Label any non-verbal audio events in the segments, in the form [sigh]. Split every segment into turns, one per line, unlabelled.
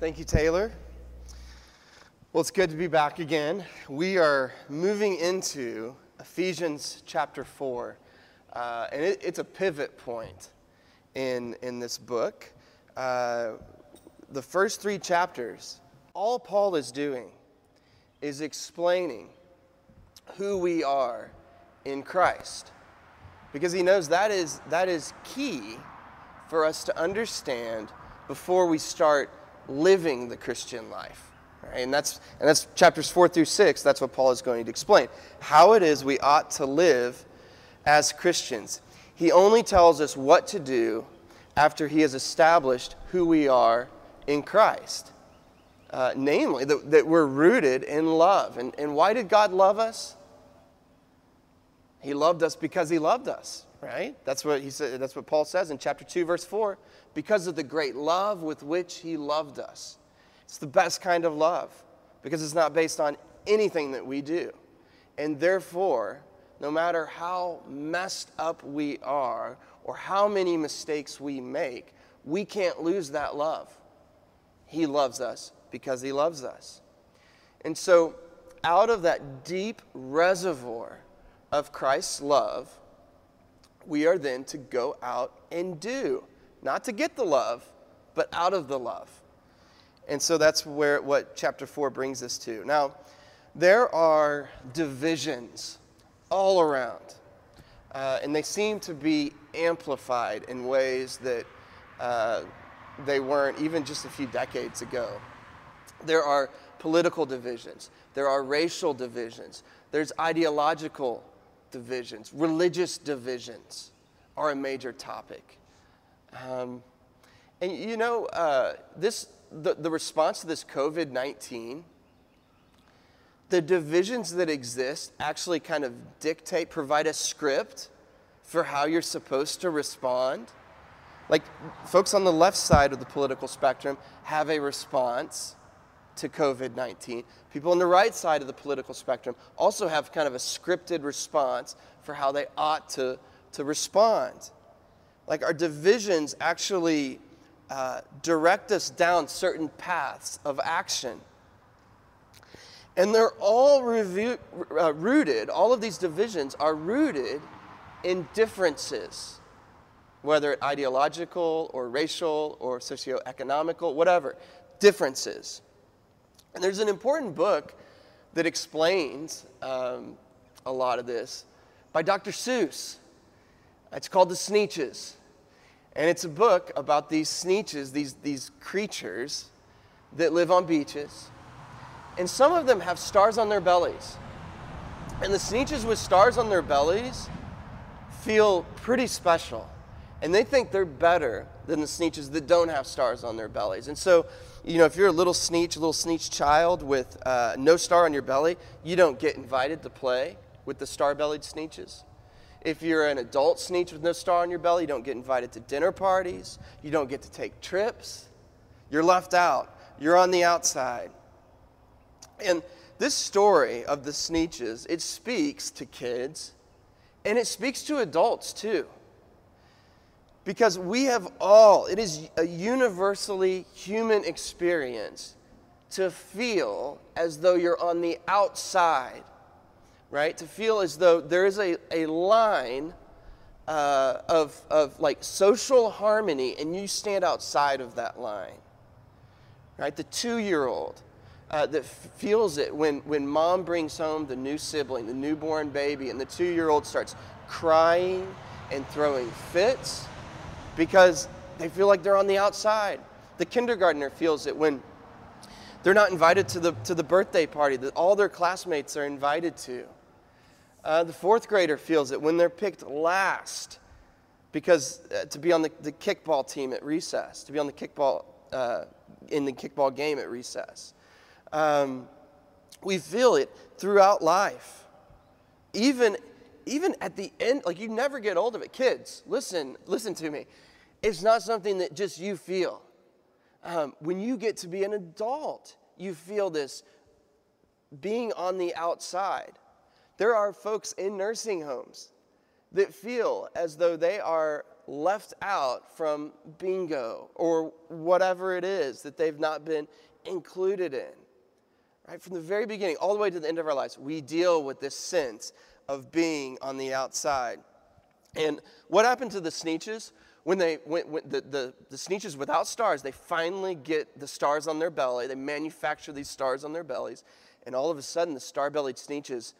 Thank you, Taylor. Well, it's good to be back again. We are moving into Ephesians chapter 4, uh, and it, it's a pivot point in, in this book. Uh, the first three chapters, all Paul is doing is explaining who we are in Christ. Because he knows that is, that is key for us to understand before we start living the Christian life. Right? And, that's, and that's chapters four through six, that's what Paul is going to explain. How it is we ought to live as Christians. He only tells us what to do after he has established who we are in Christ. Uh, namely, that, that we're rooted in love. And, and why did God love us? He loved us because he loved us, right? That's what he said, that's what Paul says in chapter 2 verse 4, because of the great love with which he loved us. It's the best kind of love because it's not based on anything that we do. And therefore, no matter how messed up we are or how many mistakes we make, we can't lose that love. He loves us because he loves us. And so, out of that deep reservoir of Christ's love, we are then to go out and do, not to get the love, but out of the love. And so that's where what chapter 4 brings us to. Now, there are divisions all around, uh, and they seem to be amplified in ways that uh, they weren't even just a few decades ago. There are political divisions, there are racial divisions, there's ideological divisions, religious divisions are a major topic. Um, and you know, uh, this the, the response to this COVID 19, the divisions that exist actually kind of dictate, provide a script for how you're supposed to respond. Like, folks on the left side of the political spectrum have a response to COVID 19. People on the right side of the political spectrum also have kind of a scripted response for how they ought to, to respond. Like, our divisions actually uh, direct us down certain paths of action. And they're all review, uh, rooted, all of these divisions are rooted in differences, whether ideological or racial or socioeconomical, whatever, differences. And there's an important book that explains um, a lot of this by Dr. Seuss. It's called The Sneetches. And it's a book about these sneetches, these, these creatures that live on beaches. And some of them have stars on their bellies. And the sneetches with stars on their bellies feel pretty special. And they think they're better than the sneetches that don't have stars on their bellies. And so, you know, if you're a little sneetch, a little sneetch child with uh, no star on your belly, you don't get invited to play with the star bellied sneetches. If you're an adult sneetch with no star on your belly, you don't get invited to dinner parties. You don't get to take trips. You're left out. You're on the outside. And this story of the sneetches, it speaks to kids and it speaks to adults too. Because we have all, it is a universally human experience to feel as though you're on the outside right? To feel as though there is a, a line uh, of, of like social harmony and you stand outside of that line, right? The two year old uh, that feels it when, when mom brings home the new sibling, the newborn baby, and the two year old starts crying and throwing fits because they feel like they're on the outside. The kindergartner feels it when they're not invited to the, to the birthday party that all their classmates are invited to. Uh, the fourth grader feels it when they're picked last because uh, to be on the, the kickball team at recess, to be on the kickball uh, in the kickball game at recess. Um, we feel it throughout life. Even, even at the end, like you never get old of it. Kids, listen, listen to me. It's not something that just you feel. Um, when you get to be an adult, you feel this being on the outside. There are folks in nursing homes that feel as though they are left out from bingo or whatever it is that they've not been included in. Right? From the very beginning, all the way to the end of our lives, we deal with this sense of being on the outside. And what happened to the Sneetches? When they went, when the, the, the Sneetches without stars, they finally get the stars on their belly. They manufacture these stars on their bellies. And all of a sudden, the star bellied Sneetches,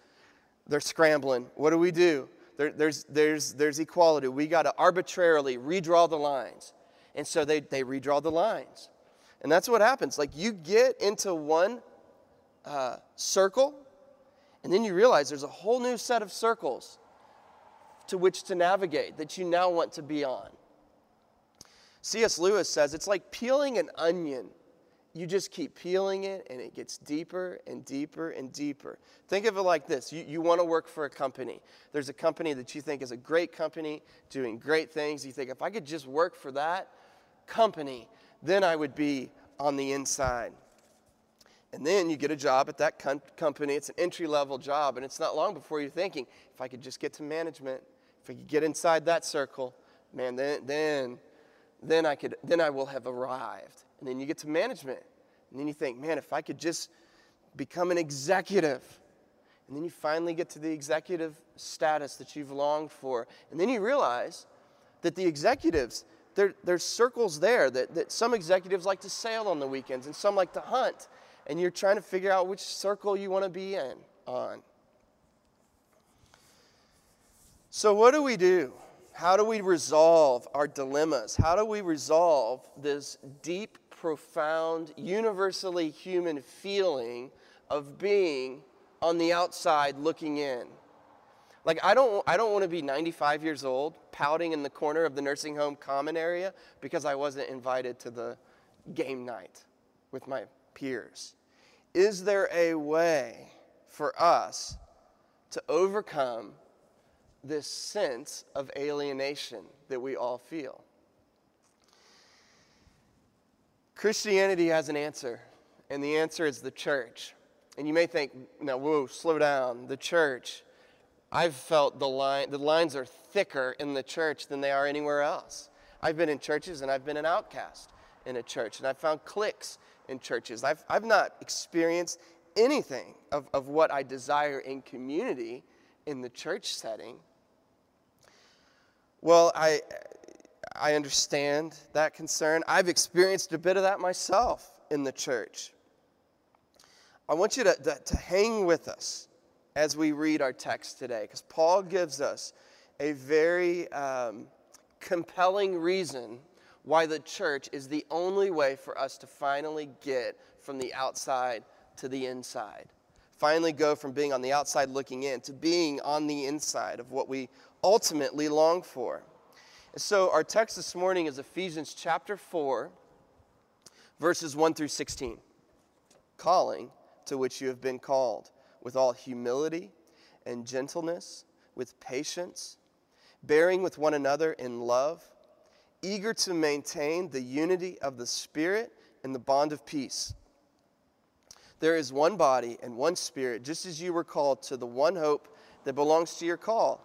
they're scrambling. What do we do? There, there's, there's, there's equality. We got to arbitrarily redraw the lines. And so they, they redraw the lines. And that's what happens. Like you get into one uh, circle, and then you realize there's a whole new set of circles to which to navigate that you now want to be on. C.S. Lewis says it's like peeling an onion. You just keep peeling it, and it gets deeper and deeper and deeper. Think of it like this you, you want to work for a company. There's a company that you think is a great company, doing great things. You think, if I could just work for that company, then I would be on the inside. And then you get a job at that com- company. It's an entry level job, and it's not long before you're thinking, if I could just get to management, if I could get inside that circle, man, then, then, then I could, then I will have arrived. And then you get to management, and then you think, man, if I could just become an executive, and then you finally get to the executive status that you've longed for, and then you realize that the executives, there, there's circles there that, that some executives like to sail on the weekends and some like to hunt and you're trying to figure out which circle you want to be in on. So, what do we do? How do we resolve our dilemmas? How do we resolve this deep, profound, universally human feeling of being on the outside looking in? Like, I don't, I don't want to be 95 years old pouting in the corner of the nursing home common area because I wasn't invited to the game night with my peers. Is there a way for us to overcome this sense of alienation that we all feel? Christianity has an answer, and the answer is the church. And you may think, now, whoa, slow down. The church. I've felt the line, the lines are thicker in the church than they are anywhere else. I've been in churches and I've been an outcast in a church, and I've found cliques in churches. I've, I've not experienced anything of, of what I desire in community in the church setting. Well, I, I understand that concern. I've experienced a bit of that myself in the church. I want you to, to, to hang with us as we read our text today, because Paul gives us a very um, compelling reason why the church is the only way for us to finally get from the outside to the inside. Finally, go from being on the outside looking in to being on the inside of what we ultimately long for. So, our text this morning is Ephesians chapter 4, verses 1 through 16. Calling to which you have been called, with all humility and gentleness, with patience, bearing with one another in love eager to maintain the unity of the Spirit and the bond of peace. There is one body and one Spirit, just as you were called to the one hope that belongs to your call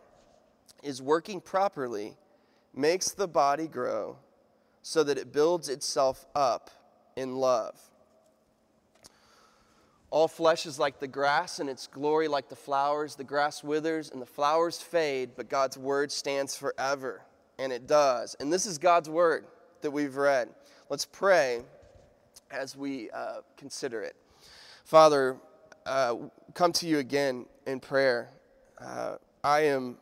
is working properly, makes the body grow so that it builds itself up in love. All flesh is like the grass, and its glory like the flowers. The grass withers and the flowers fade, but God's word stands forever, and it does. And this is God's word that we've read. Let's pray as we uh, consider it. Father, uh, come to you again in prayer. Uh, I am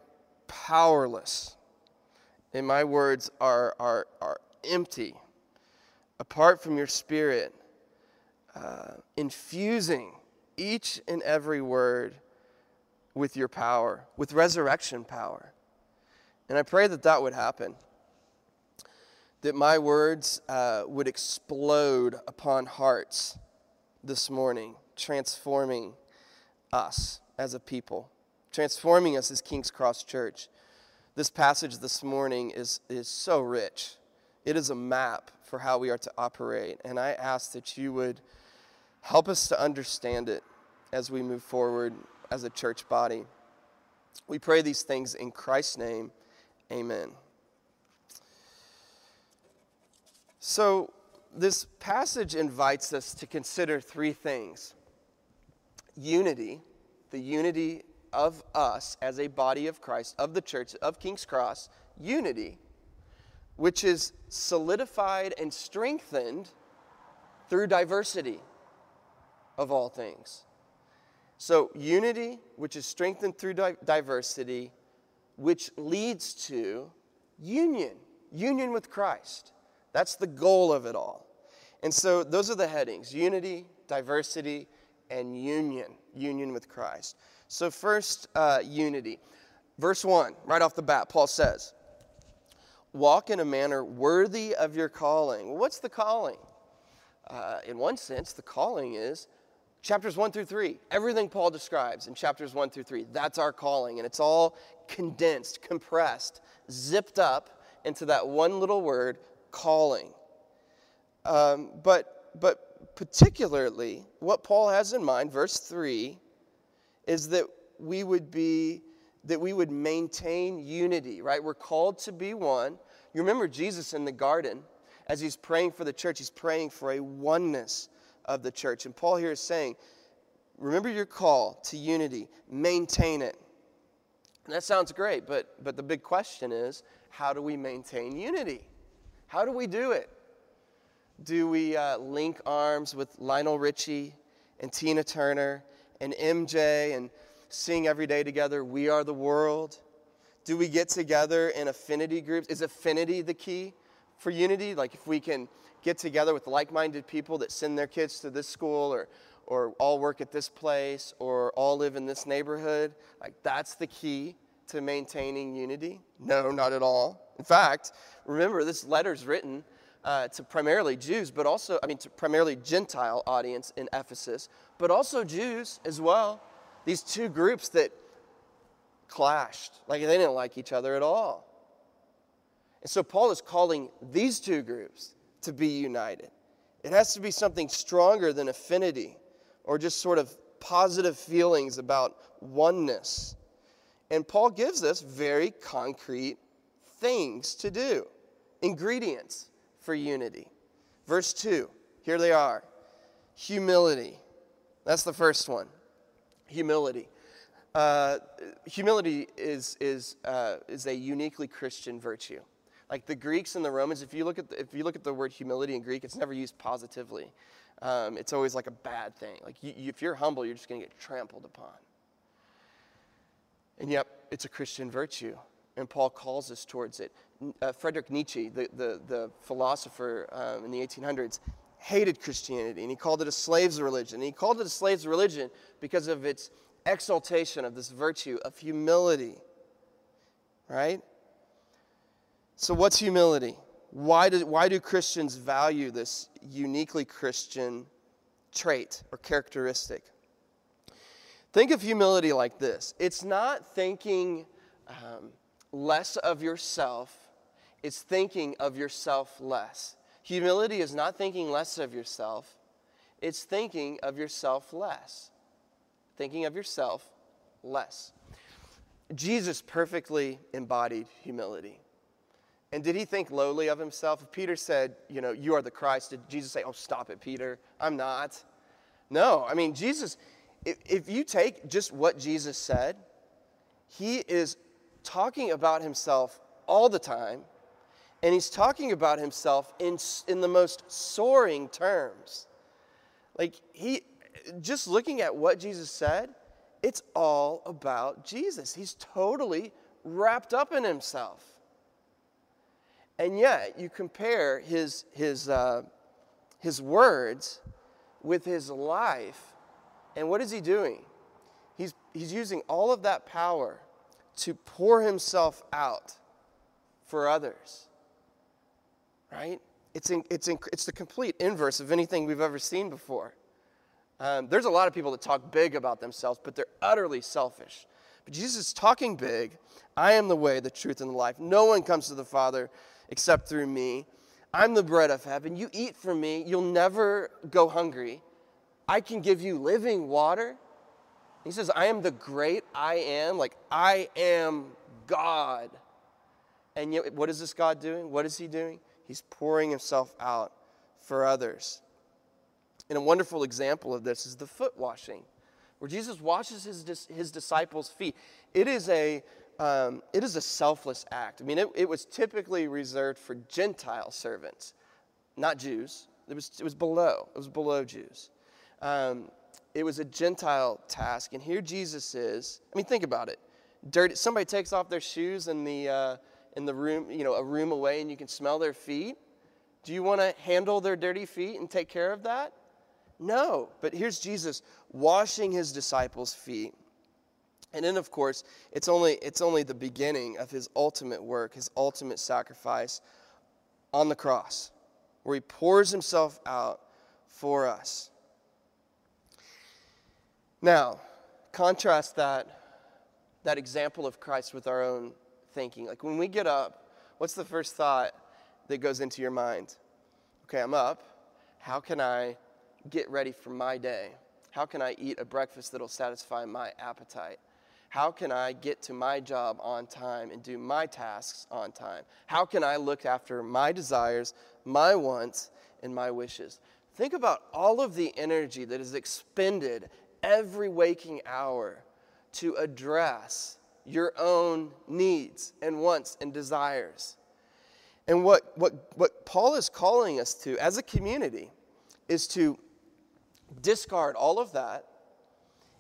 powerless, and my words are, are, are empty. Apart from your spirit, uh, infusing each and every word with your power, with resurrection power. And I pray that that would happen. That my words uh, would explode upon hearts this morning, transforming us as a people, transforming us as King's Cross Church. This passage this morning is, is so rich. It is a map for how we are to operate. And I ask that you would help us to understand it as we move forward as a church body. We pray these things in Christ's name. Amen. So, this passage invites us to consider three things unity, the unity of us as a body of Christ, of the church, of King's Cross, unity, which is solidified and strengthened through diversity of all things. So, unity, which is strengthened through di- diversity, which leads to union, union with Christ. That's the goal of it all. And so those are the headings unity, diversity, and union, union with Christ. So, first, uh, unity. Verse 1, right off the bat, Paul says, Walk in a manner worthy of your calling. What's the calling? Uh, in one sense, the calling is chapters 1 through 3. Everything Paul describes in chapters 1 through 3. That's our calling. And it's all condensed, compressed, zipped up into that one little word calling. Um, but, but particularly, what Paul has in mind, verse 3, is that we would be that we would maintain unity, right? We're called to be one. You remember Jesus in the garden, as he's praying for the church, he's praying for a oneness of the church. And Paul here is saying, remember your call to unity, maintain it. And that sounds great, but, but the big question is how do we maintain unity? How do we do it? Do we uh, link arms with Lionel Richie and Tina Turner and MJ and sing every day together, We Are the World? Do we get together in affinity groups? Is affinity the key for unity? Like if we can get together with like minded people that send their kids to this school or, or all work at this place or all live in this neighborhood, like that's the key to maintaining unity? No, not at all. In fact, remember, this letter is written uh, to primarily Jews, but also, I mean, to primarily Gentile audience in Ephesus, but also Jews as well. These two groups that clashed, like they didn't like each other at all. And so Paul is calling these two groups to be united. It has to be something stronger than affinity or just sort of positive feelings about oneness. And Paul gives us very concrete things to do, ingredients for unity. Verse 2, here they are humility. That's the first one. Humility. Uh, humility is, is, uh, is a uniquely Christian virtue. Like the Greeks and the Romans, if you look at the, if you look at the word humility in Greek, it's never used positively. Um, it's always like a bad thing. Like you, you, if you're humble, you're just going to get trampled upon. And yet, it's a Christian virtue and Paul calls us towards it. Uh, Friedrich Nietzsche, the, the, the philosopher um, in the 1800s, hated Christianity and he called it a slave's religion. And he called it a slave's religion because of its exaltation of this virtue of humility. Right? So, what's humility? Why do, why do Christians value this uniquely Christian trait or characteristic? Think of humility like this it's not thinking um, less of yourself it's thinking of yourself less. Humility is not thinking less of yourself, it's thinking of yourself less. Thinking of yourself less. Jesus perfectly embodied humility. And did he think lowly of himself? If Peter said, You know, you are the Christ, did Jesus say, Oh, stop it, Peter? I'm not. No, I mean, Jesus, if, if you take just what Jesus said, he is talking about himself all the time, and he's talking about himself in, in the most soaring terms. Like, he, just looking at what Jesus said, it's all about Jesus. He's totally wrapped up in himself. And yet, you compare his, his, uh, his words with his life, and what is he doing? He's, he's using all of that power to pour himself out for others. Right? It's, in, it's, in, it's the complete inverse of anything we've ever seen before. Um, there's a lot of people that talk big about themselves, but they're utterly selfish. But Jesus is talking big. I am the way, the truth, and the life. No one comes to the Father except through me. I'm the bread of heaven. You eat from me, you'll never go hungry. I can give you living water. He says, I am the great I am. Like, I am God. And yet, what is this God doing? What is he doing? He's pouring himself out for others. And a wonderful example of this is the foot washing, where Jesus washes his, his disciples' feet. It is a um, it is a selfless act. I mean, it, it was typically reserved for Gentile servants, not Jews. It was, it was below. It was below Jews. Um, it was a Gentile task. And here Jesus is. I mean, think about it. Dirty, somebody takes off their shoes in the, uh, in the room, you know, a room away, and you can smell their feet. Do you want to handle their dirty feet and take care of that? No. But here's Jesus washing his disciples' feet. And then, of course, it's only, it's only the beginning of his ultimate work, his ultimate sacrifice on the cross, where he pours himself out for us. Now, contrast that, that example of Christ with our own thinking. Like when we get up, what's the first thought that goes into your mind? Okay, I'm up. How can I get ready for my day? How can I eat a breakfast that'll satisfy my appetite? How can I get to my job on time and do my tasks on time? How can I look after my desires, my wants, and my wishes? Think about all of the energy that is expended every waking hour to address your own needs and wants and desires. And what, what, what Paul is calling us to as a community is to discard all of that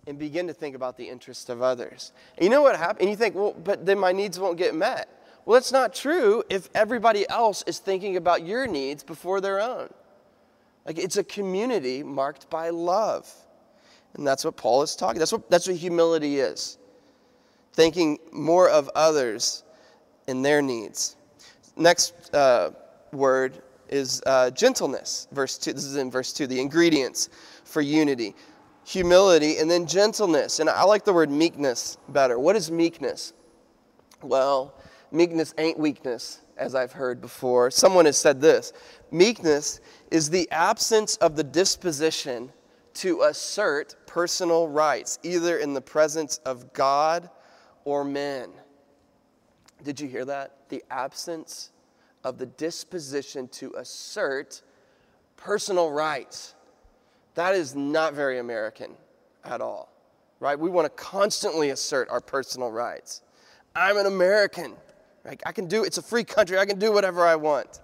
and begin to think about the interests of others. And you know what happens? And you think, well, but then my needs won't get met. Well, that's not true if everybody else is thinking about your needs before their own. Like it's a community marked by love. And that's what Paul is talking. That's what that's what humility is. Thinking more of others and their needs. Next uh, word is uh, gentleness. Verse two. This is in verse two. The ingredients for unity humility, and then gentleness. And I like the word meekness better. What is meekness? Well, meekness ain't weakness, as I've heard before. Someone has said this Meekness is the absence of the disposition to assert personal rights, either in the presence of God or men. Did you hear that? The absence of the disposition to assert personal rights. That is not very American at all, right? We want to constantly assert our personal rights. I'm an American. Right? I can do, it's a free country. I can do whatever I want.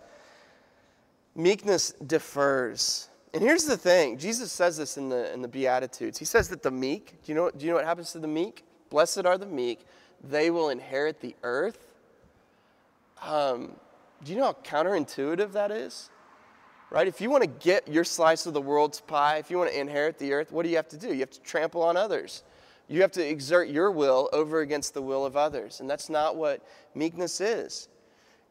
Meekness defers. And here's the thing Jesus says this in the, in the Beatitudes. He says that the meek, do you, know, do you know what happens to the meek? Blessed are the meek, they will inherit the earth. Um, do you know how counterintuitive that is? right? If you want to get your slice of the world's pie, if you want to inherit the earth, what do you have to do? You have to trample on others. You have to exert your will over against the will of others. And that's not what meekness is.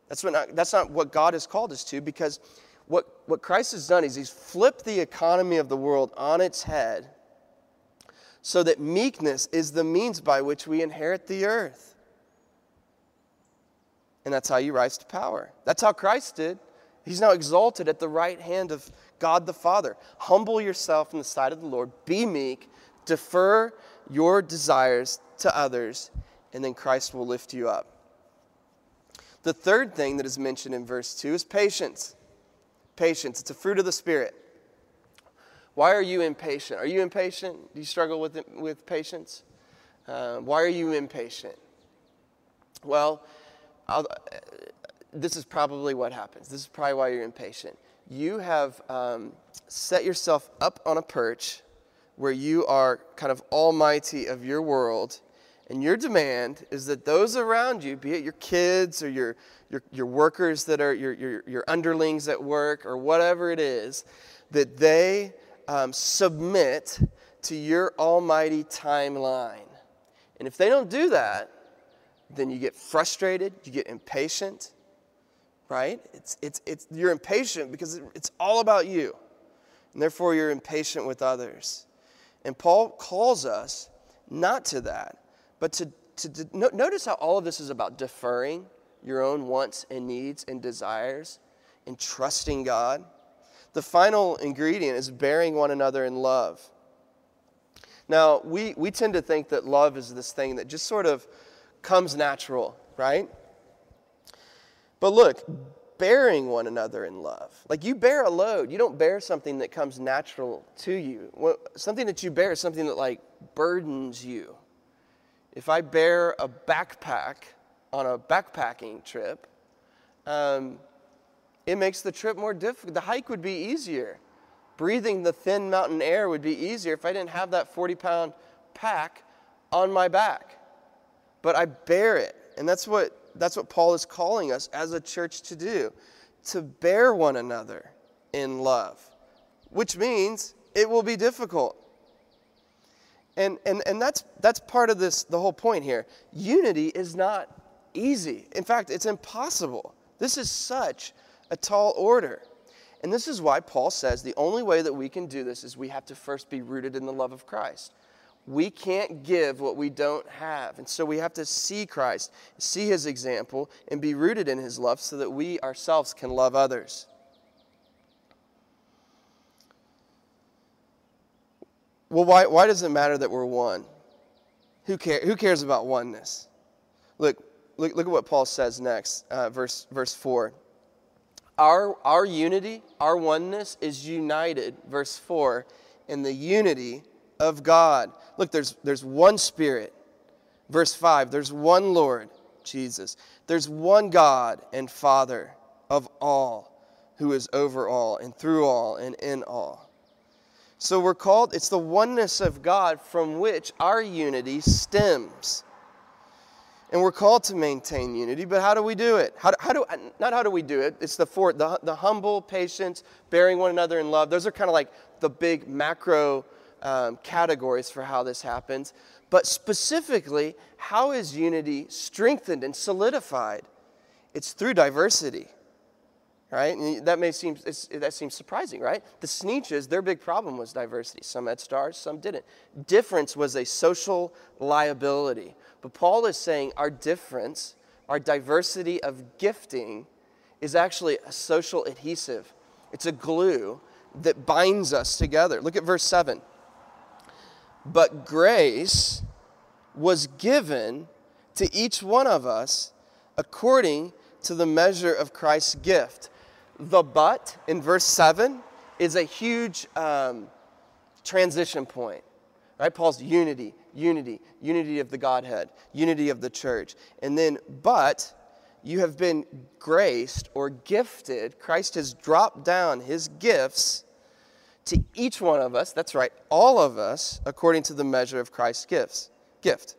That's, what that's not what God has called us to because what, what Christ has done is he's flipped the economy of the world on its head so that meekness is the means by which we inherit the earth. and that's how you rise to power. That's how Christ did. He's now exalted at the right hand of God the Father. Humble yourself in the sight of the Lord, be meek, defer your desires to others, and then Christ will lift you up. The third thing that is mentioned in verse 2 is patience. Patience, it's a fruit of the Spirit. Why are you impatient? Are you impatient? Do you struggle with, with patience? Uh, why are you impatient? Well, I'll, this is probably what happens. This is probably why you're impatient. You have um, set yourself up on a perch where you are kind of almighty of your world, and your demand is that those around you, be it your kids or your, your, your workers that are your, your, your underlings at work or whatever it is, that they um, submit to your almighty timeline. And if they don't do that, then you get frustrated, you get impatient, right? It's, it's, it's, you're impatient because it's all about you. And therefore, you're impatient with others. And Paul calls us not to that, but to, to, to no, notice how all of this is about deferring your own wants and needs and desires and trusting God. The final ingredient is bearing one another in love. Now, we, we tend to think that love is this thing that just sort of comes natural, right? But look, bearing one another in love. Like you bear a load. You don't bear something that comes natural to you. Something that you bear is something that like burdens you. If I bear a backpack on a backpacking trip, um, it makes the trip more difficult. The hike would be easier. Breathing the thin mountain air would be easier if I didn't have that 40 pound pack on my back but I bear it. And that's what, that's what Paul is calling us as a church to do to bear one another in love, which means it will be difficult. And, and, and that's, that's part of this, the whole point here. Unity is not easy. In fact, it's impossible. This is such a tall order. And this is why Paul says the only way that we can do this is we have to first be rooted in the love of Christ. We can't give what we don't have. And so we have to see Christ, see his example, and be rooted in his love so that we ourselves can love others. Well, why, why does it matter that we're one? Who, care, who cares about oneness? Look, look, look at what Paul says next, uh, verse, verse 4. Our, our unity, our oneness is united, verse 4, in the unity of God. Look, there's, there's one Spirit. Verse 5 there's one Lord, Jesus. There's one God and Father of all, who is over all and through all and in all. So we're called, it's the oneness of God from which our unity stems. And we're called to maintain unity, but how do we do it? How do, how do not how do we do it? It's the four, the, the humble, patience, bearing one another in love. Those are kind of like the big macro um, categories for how this happens, but specifically, how is unity strengthened and solidified? It's through diversity, right? And that may seem that seems surprising, right? The Sneetches, their big problem was diversity. Some had stars, some didn't. Difference was a social liability. But Paul is saying our difference, our diversity of gifting, is actually a social adhesive. It's a glue that binds us together. Look at verse 7. But grace was given to each one of us according to the measure of Christ's gift. The but in verse 7 is a huge um, transition point. Right? Paul's unity, unity, unity of the Godhead, unity of the church. And then, but you have been graced or gifted. Christ has dropped down his gifts to each one of us, that's right, all of us, according to the measure of Christ's gifts, gift.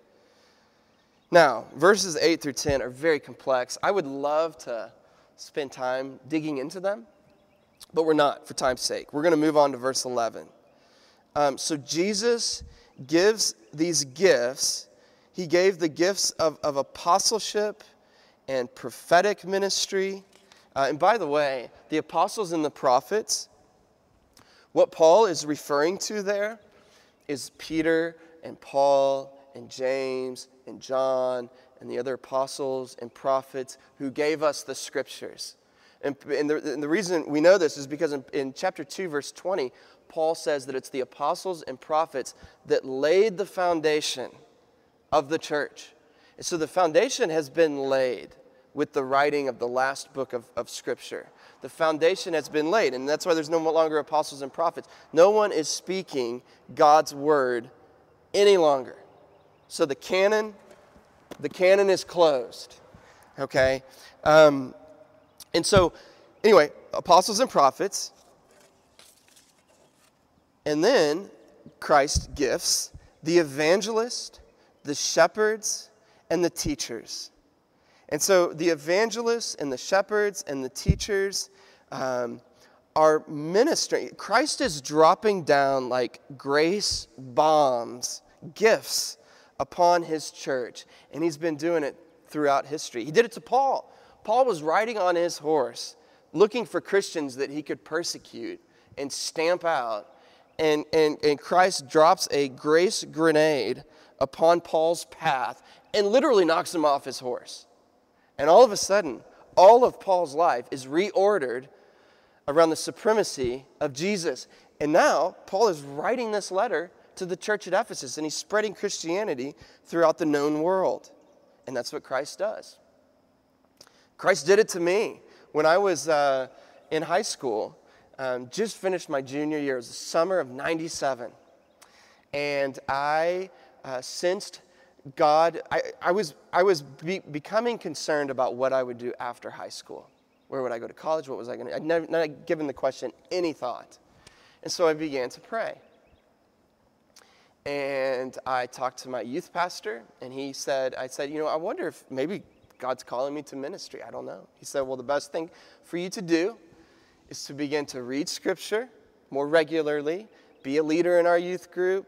Now, verses 8 through 10 are very complex. I would love to spend time digging into them, but we're not for time's sake. We're going to move on to verse 11. Um, so, Jesus gives these gifts. He gave the gifts of, of apostleship and prophetic ministry. Uh, and by the way, the apostles and the prophets, what Paul is referring to there is Peter and Paul and James and John and the other apostles and prophets who gave us the scriptures. And, and, the, and the, reason we know this is because in, in chapter 2, verse 20, Paul says that it's the apostles and prophets that laid the foundation of the church. And so the foundation has been laid with the writing of the last book of, of Scripture. The foundation has been laid, and that's why there's no longer apostles and prophets. No one is speaking God's word any longer. So the canon, the canon is closed. Okay? Um, and so, anyway, apostles and prophets, and then Christ gifts, the evangelist, the shepherds, and the teachers. And so the evangelists and the shepherds and the teachers um, are ministering. Christ is dropping down like grace bombs, gifts upon his church. And he's been doing it throughout history. He did it to Paul. Paul was riding on his horse, looking for Christians that he could persecute and stamp out. And, and, and Christ drops a grace grenade upon Paul's path and literally knocks him off his horse. And all of a sudden, all of Paul's life is reordered around the supremacy of Jesus. And now, Paul is writing this letter to the church at Ephesus, and he's spreading Christianity throughout the known world. And that's what Christ does. Christ did it to me when I was uh, in high school. Um, just finished my junior year. It was the summer of 97. And I uh, sensed God, I, I was, I was be, becoming concerned about what I would do after high school. Where would I go to college? What was I going to? I'd never not given the question any thought. And so I began to pray. And I talked to my youth pastor, and he said, I said, you know, I wonder if maybe God's calling me to ministry. I don't know. He said, well, the best thing for you to do is to begin to read scripture more regularly, be a leader in our youth group,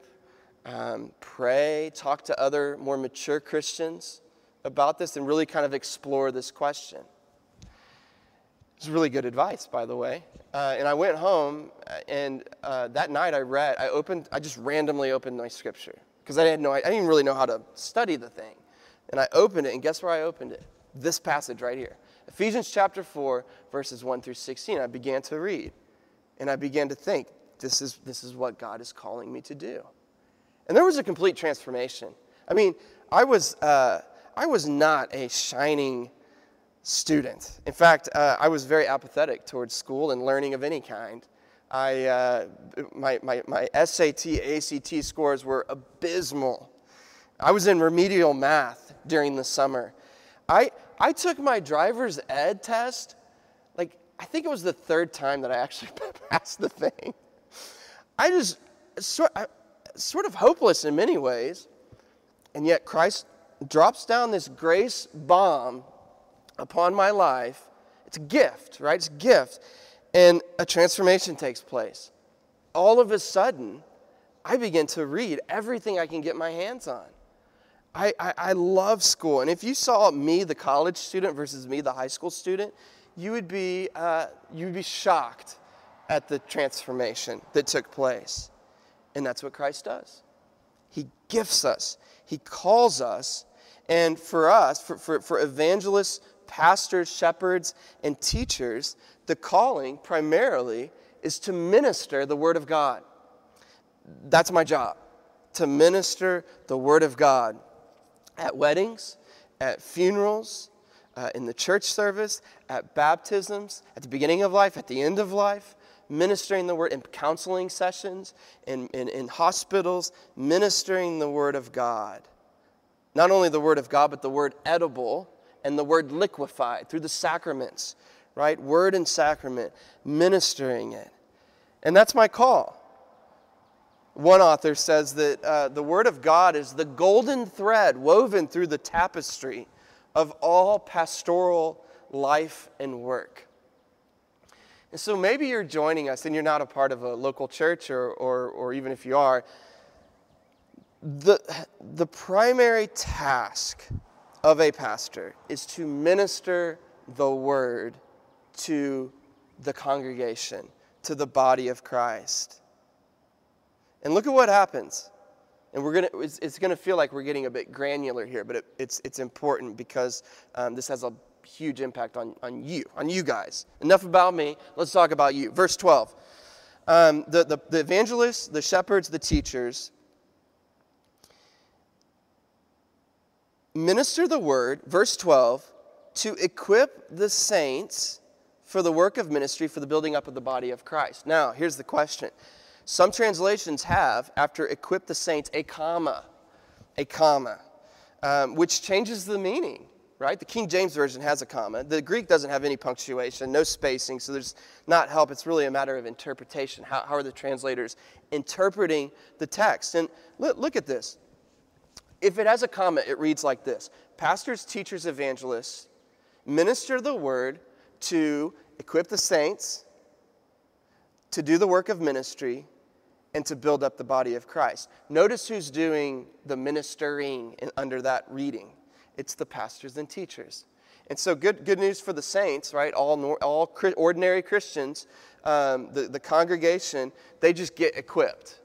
um, pray, talk to other more mature Christians about this, and really kind of explore this question. It's really good advice, by the way. Uh, and I went home, uh, and uh, that night I read, I opened, I just randomly opened my scripture because I had no, I didn't really know how to study the thing. And I opened it, and guess where I opened it? This passage right here. Ephesians chapter 4, verses 1 through 16. I began to read, and I began to think, this is, this is what God is calling me to do. And there was a complete transformation. I mean, I was, uh, I was not a shining student. In fact, uh, I was very apathetic towards school and learning of any kind. I, uh, my, my, my SAT, ACT scores were abysmal. I was in remedial math during the summer. I, I took my driver's ed test, like, I think it was the third time that I actually [laughs] passed the thing. I just, so, I, sort of hopeless in many ways. And yet Christ drops down this grace bomb upon my life. It's a gift, right? It's a gift. And a transformation takes place. All of a sudden, I begin to read everything I can get my hands on. I, I, I, love school. And if you saw me, the college student, versus me, the high school student, you would be, uh, you would be shocked at the transformation that took place. And that's what Christ does. He gifts us, He calls us. And for us, for, for, for evangelists, pastors, shepherds, and teachers, the calling primarily is to minister the Word of God. That's my job, to minister the Word of God at weddings, at funerals, uh, in the church service, at baptisms, at the beginning of life, at the end of life, ministering the word in counseling sessions, in, in, in hospitals, ministering the word of God. Not only the word of God, but the word edible and the word liquefied through the sacraments, right? Word and sacrament, ministering it. And that's my call. One author says that uh, the Word of God is the golden thread woven through the tapestry of all pastoral life and work. And so maybe you're joining us and you're not a part of a local church, or, or, or even if you are. The, the primary task of a pastor is to minister the word to the congregation, to the body of Christ. And look at what happens. And we're gonna, it's, it's gonna feel like we're getting a bit granular here, but it, it's, it's important because um, this has a huge impact on, on you, on you guys. Enough about me. Let's talk about you. Verse 12. Um, the, the, the evangelists, the shepherds, the teachers minister the word, verse 12, to equip the saints for the work of ministry for the building up of the body of Christ. Now, here's the question. Some translations have, after equip the saints, a comma, a comma, um, which changes the meaning right? The King James Version has a comma. The Greek doesn't have any punctuation, no spacing, so there's not help. It's really a matter of interpretation. How, how are the translators interpreting the text? And look, look at this. If it has a comma, it reads like this Pastors, teachers, evangelists minister the word to equip the saints, to do the work of ministry, and to build up the body of Christ. Notice who's doing the ministering under that reading it's the pastors and teachers. And so, good, good news for the saints, right? All, all ordinary Christians, um, the, the congregation, they just get equipped.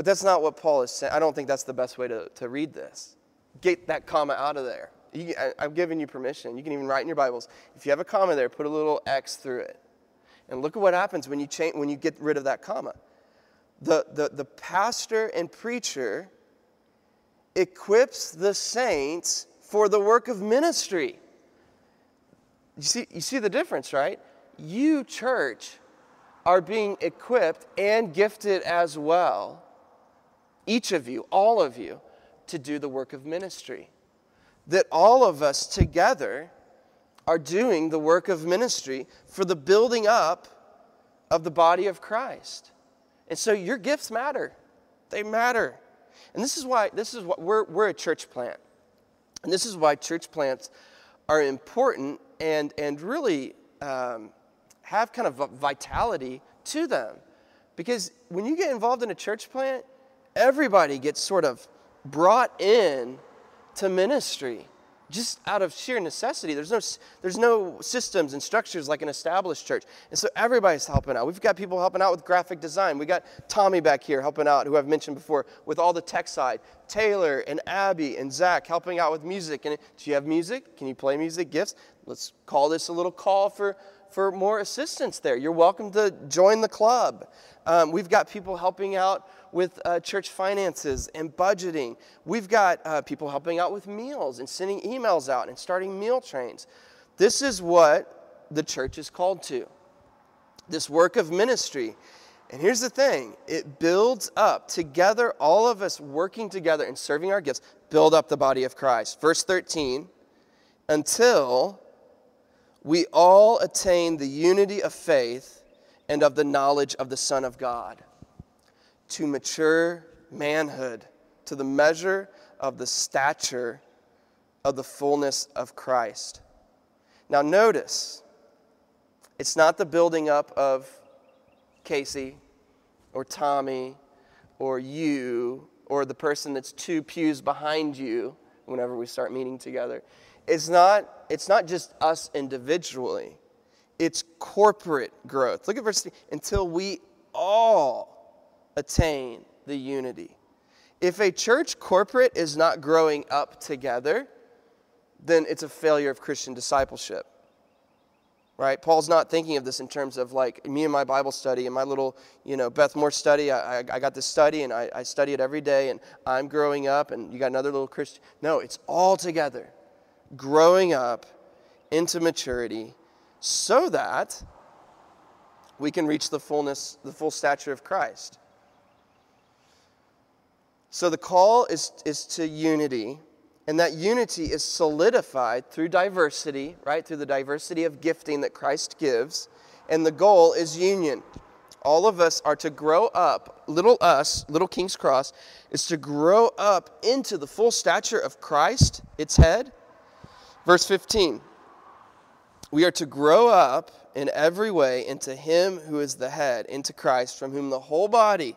But that's not what Paul is saying. I don't think that's the best way to, to read this. Get that comma out of there. You, I, I've given you permission. You can even write in your Bibles. If you have a comma there, put a little X through it. And look at what happens when you, change, when you get rid of that comma. The, the, the pastor and preacher equips the saints for the work of ministry. You see, you see the difference, right? You, church, are being equipped and gifted as well, each of you, all of you, to do the work of ministry. That all of us together are doing the work of ministry for the building up of the body of Christ. And so your gifts matter. They matter. And this is why, this is what we're, we're a church plant. And this is why church plants are important and, and really um, have kind of vitality to them. Because when you get involved in a church plant, everybody gets sort of brought in to ministry just out of sheer necessity. There's no, there's no systems and structures like an established church. And so everybody's helping out. We've got people helping out with graphic design. We got Tommy back here helping out, who I've mentioned before, with all the tech side. Taylor and Abby and Zach helping out with music. And do you have music? Can you play music? Gifts? Let's call this a little call for, for more assistance there. You're welcome to join the club. Um, we've got people helping out with uh, church finances and budgeting. We've got uh, people helping out with meals and sending emails out and starting meal trains. This is what the church is called to this work of ministry. And here's the thing it builds up together, all of us working together and serving our gifts, build up the body of Christ. Verse 13, until we all attain the unity of faith and of the knowledge of the Son of God to mature manhood, to the measure of the stature of the fullness of Christ. Now, notice, it's not the building up of Casey or Tommy or you or the person that's two pews behind you whenever we start meeting together. It's not, it's not just us individually, it's corporate growth. Look at verse 3 until we all attain the unity. If a church corporate is not growing up together, then it's a failure of Christian discipleship. Right? Paul's not thinking of this in terms of like me and my Bible study and my little, you know, Beth Moore study. I, I, I got this study and I, I study it every day and I'm growing up and you got another little Christian. No, it's all together. Growing up into maturity so that we can reach the fullness, the full stature of Christ. So the call is, is to unity, and that unity is solidified through diversity, right? Through the diversity of gifting that Christ gives. And the goal is union. All of us are to grow up, little us, little King's Cross, is to grow up into the full stature of Christ, its head. Verse 15 We are to grow up in every way into Him who is the head, into Christ, from whom the whole body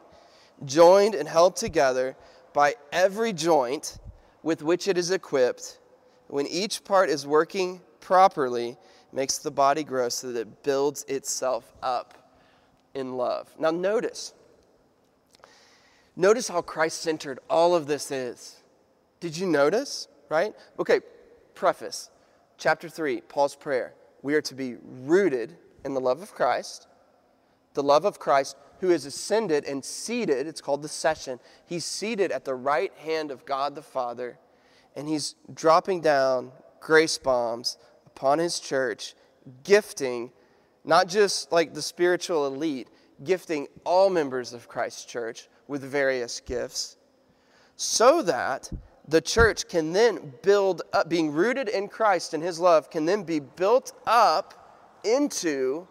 joined and held together by every joint with which it is equipped, when each part is working properly, makes the body grow so that it builds itself up in love. Now, notice, Notice how Christ centered all of this is. Did you notice? Right? Okay, preface. Chapter 3, Paul's prayer. We are to be rooted in the love of Christ, the love of Christ who is ascended and seated, it's called the session. He's seated at the right hand of God the Father, and he's dropping down grace bombs upon his church, gifting not just like the spiritual elite, gifting all members of Christ's church with various gifts, so that the church can then build up, being rooted in Christ and his love, can then be built up into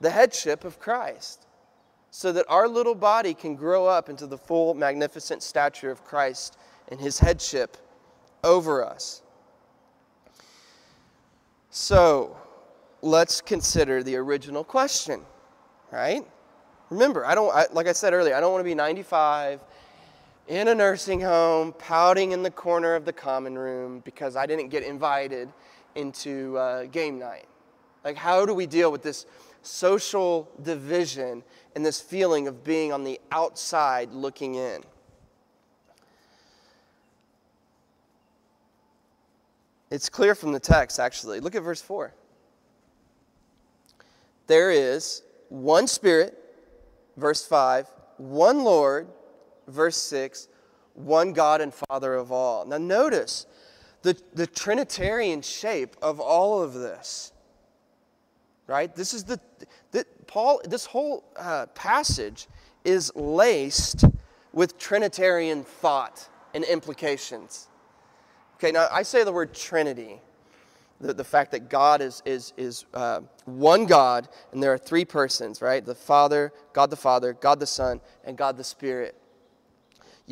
the headship of Christ, so that our little body can grow up into the full, magnificent stature of Christ and his headship over us. So, let's consider the original question, right? Remember, I don't, I, like I said earlier, I don't want to be 95 in a nursing home, pouting in the corner of the common room because I didn't get invited into uh, game night. Like, how do we deal with this social division and this feeling of being on the outside looking in? It's clear from the text, actually. Look at verse 4 there is one Spirit, verse 5, one Lord, verse 6, one God and Father of all. Now, notice the, the Trinitarian shape of all of this. Right? This is the, the Paul, this whole uh, passage is laced with Trinitarian thought and implications. Okay, now I say the word Trinity the, the fact that God is, is, is uh, one God and there are three persons, right? The Father, God the Father, God the Son, and God the Spirit.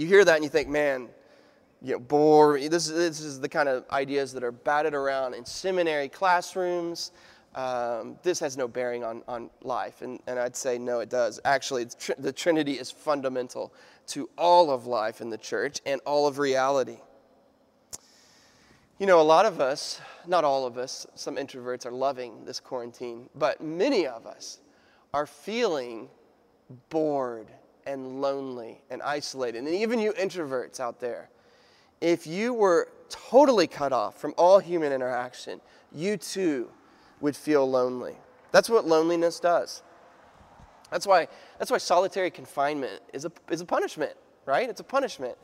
You hear that and you think, man, you know, bore. This, this is the kind of ideas that are batted around in seminary classrooms. Um, this has no bearing on, on life. And, and I'd say, no, it does. Actually, the Trinity is fundamental to all of life in the church and all of reality. You know, a lot of us, not all of us, some introverts are loving this quarantine, but many of us are feeling bored and lonely and isolated. And even you introverts out there, if you were totally cut off from all human interaction, you too would feel lonely. That's what loneliness does. That's why, that's why solitary confinement is a, is a punishment, right? It's a punishment.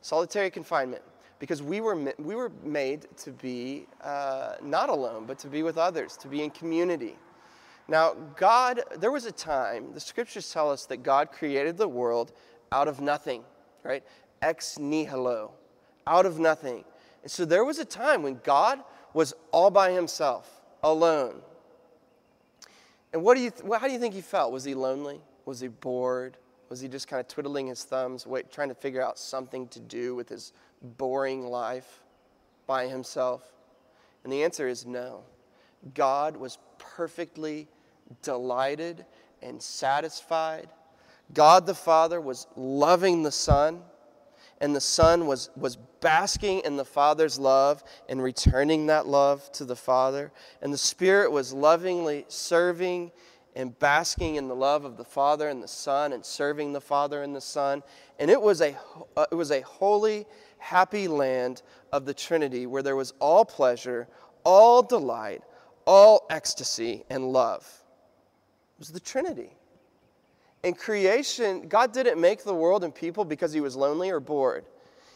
Solitary confinement because we were, we were made to be uh, not alone, but to be with others, to be in community. Now, God, there was a time, the scriptures tell us that God created the world out of nothing, right? Ex nihilo, out of nothing. And so there was a time when God was all by himself, alone. And what do you th- how do you think he felt? Was he lonely? Was he bored? Was he just kind of twiddling his thumbs, wait, trying to figure out something to do with his boring life by himself? And the answer is no. God was perfectly delighted and satisfied. God the Father was loving the Son, and the Son was, was basking in the Father's love and returning that love to the Father. And the Spirit was lovingly serving and basking in the love of the Father and the Son and serving the Father and the Son. And it was a, it was a holy happy land of the Trinity where there was all pleasure, all delight, all ecstasy, and love. Was the Trinity. In creation, God didn't make the world and people because he was lonely or bored.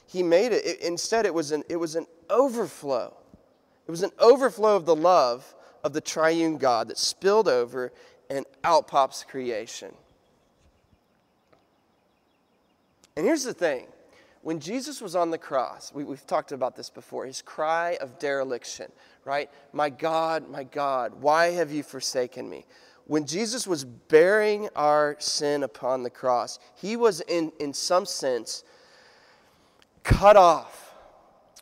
He made it, it instead, it was, an, it was an overflow. It was an overflow of the love of the triune God that spilled over and out pops creation. And here's the thing when Jesus was on the cross, we, have talked about this before, his cry of dereliction, right? My God, my God, why have you forsaken me? When Jesus was bearing our sin upon the cross, he was, in, in some sense, cut off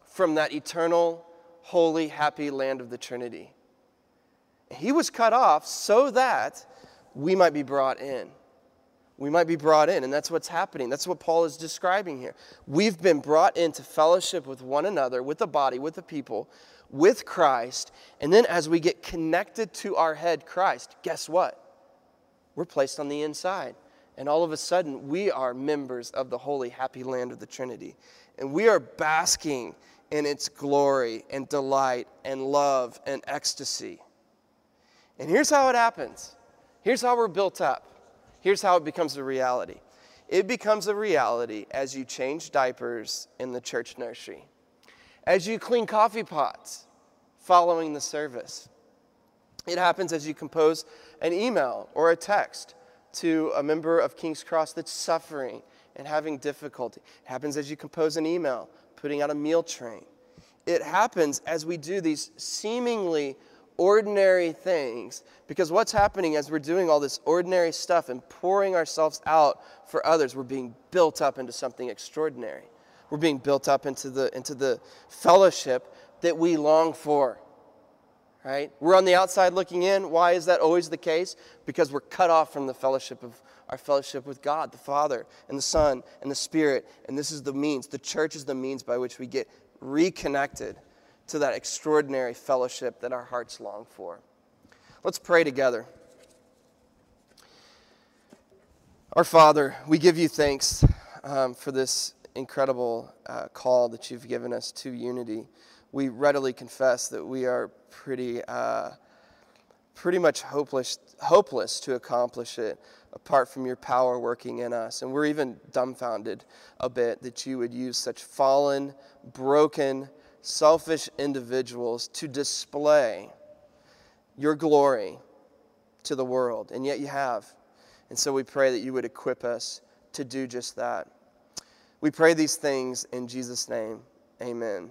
from that eternal, holy, happy land of the Trinity. He was cut off so that we might be brought in we might be brought in, and that's what's happening. That's what Paul is describing here. We've been brought into fellowship with one another, with the body, with the people, with Christ, and then as we get connected to our head, Christ, guess what? We're placed on the inside. And all of a sudden, we are members of the holy, happy land of the Trinity. And we are basking in its glory and delight and love and ecstasy. And here's how it happens here's how we're built up. Here's how it becomes a reality it becomes a reality as you change diapers in the church nursery, as you clean coffee pots following the service. It happens as you compose an email or a text to a member of King's Cross that's suffering and having difficulty. It happens as you compose an email, putting out a meal train. It happens as we do these seemingly ordinary things because what's happening as we're doing all this ordinary stuff and pouring ourselves out for others, we're being built up into something extraordinary. We're being built up into the, into the fellowship that we long for. Right? We're on the outside looking in. Why is that always the case? Because we're cut off from the fellowship of our fellowship with God, the Father, and the Son, and the Spirit. And this is the means. The church is the means by which we get reconnected to that extraordinary fellowship that our hearts long for. Let's pray together. Our Father, we give you thanks um, for this incredible uh, call that you've given us to unity. We readily confess that we are pretty, uh, pretty much hopeless, hopeless to accomplish it apart from your power working in us. And we're even dumbfounded a bit that you would use such fallen, broken, selfish individuals to display your glory to the world. And yet you have. And so we pray that you would equip us to do just that. We pray these things in Jesus' name. Amen.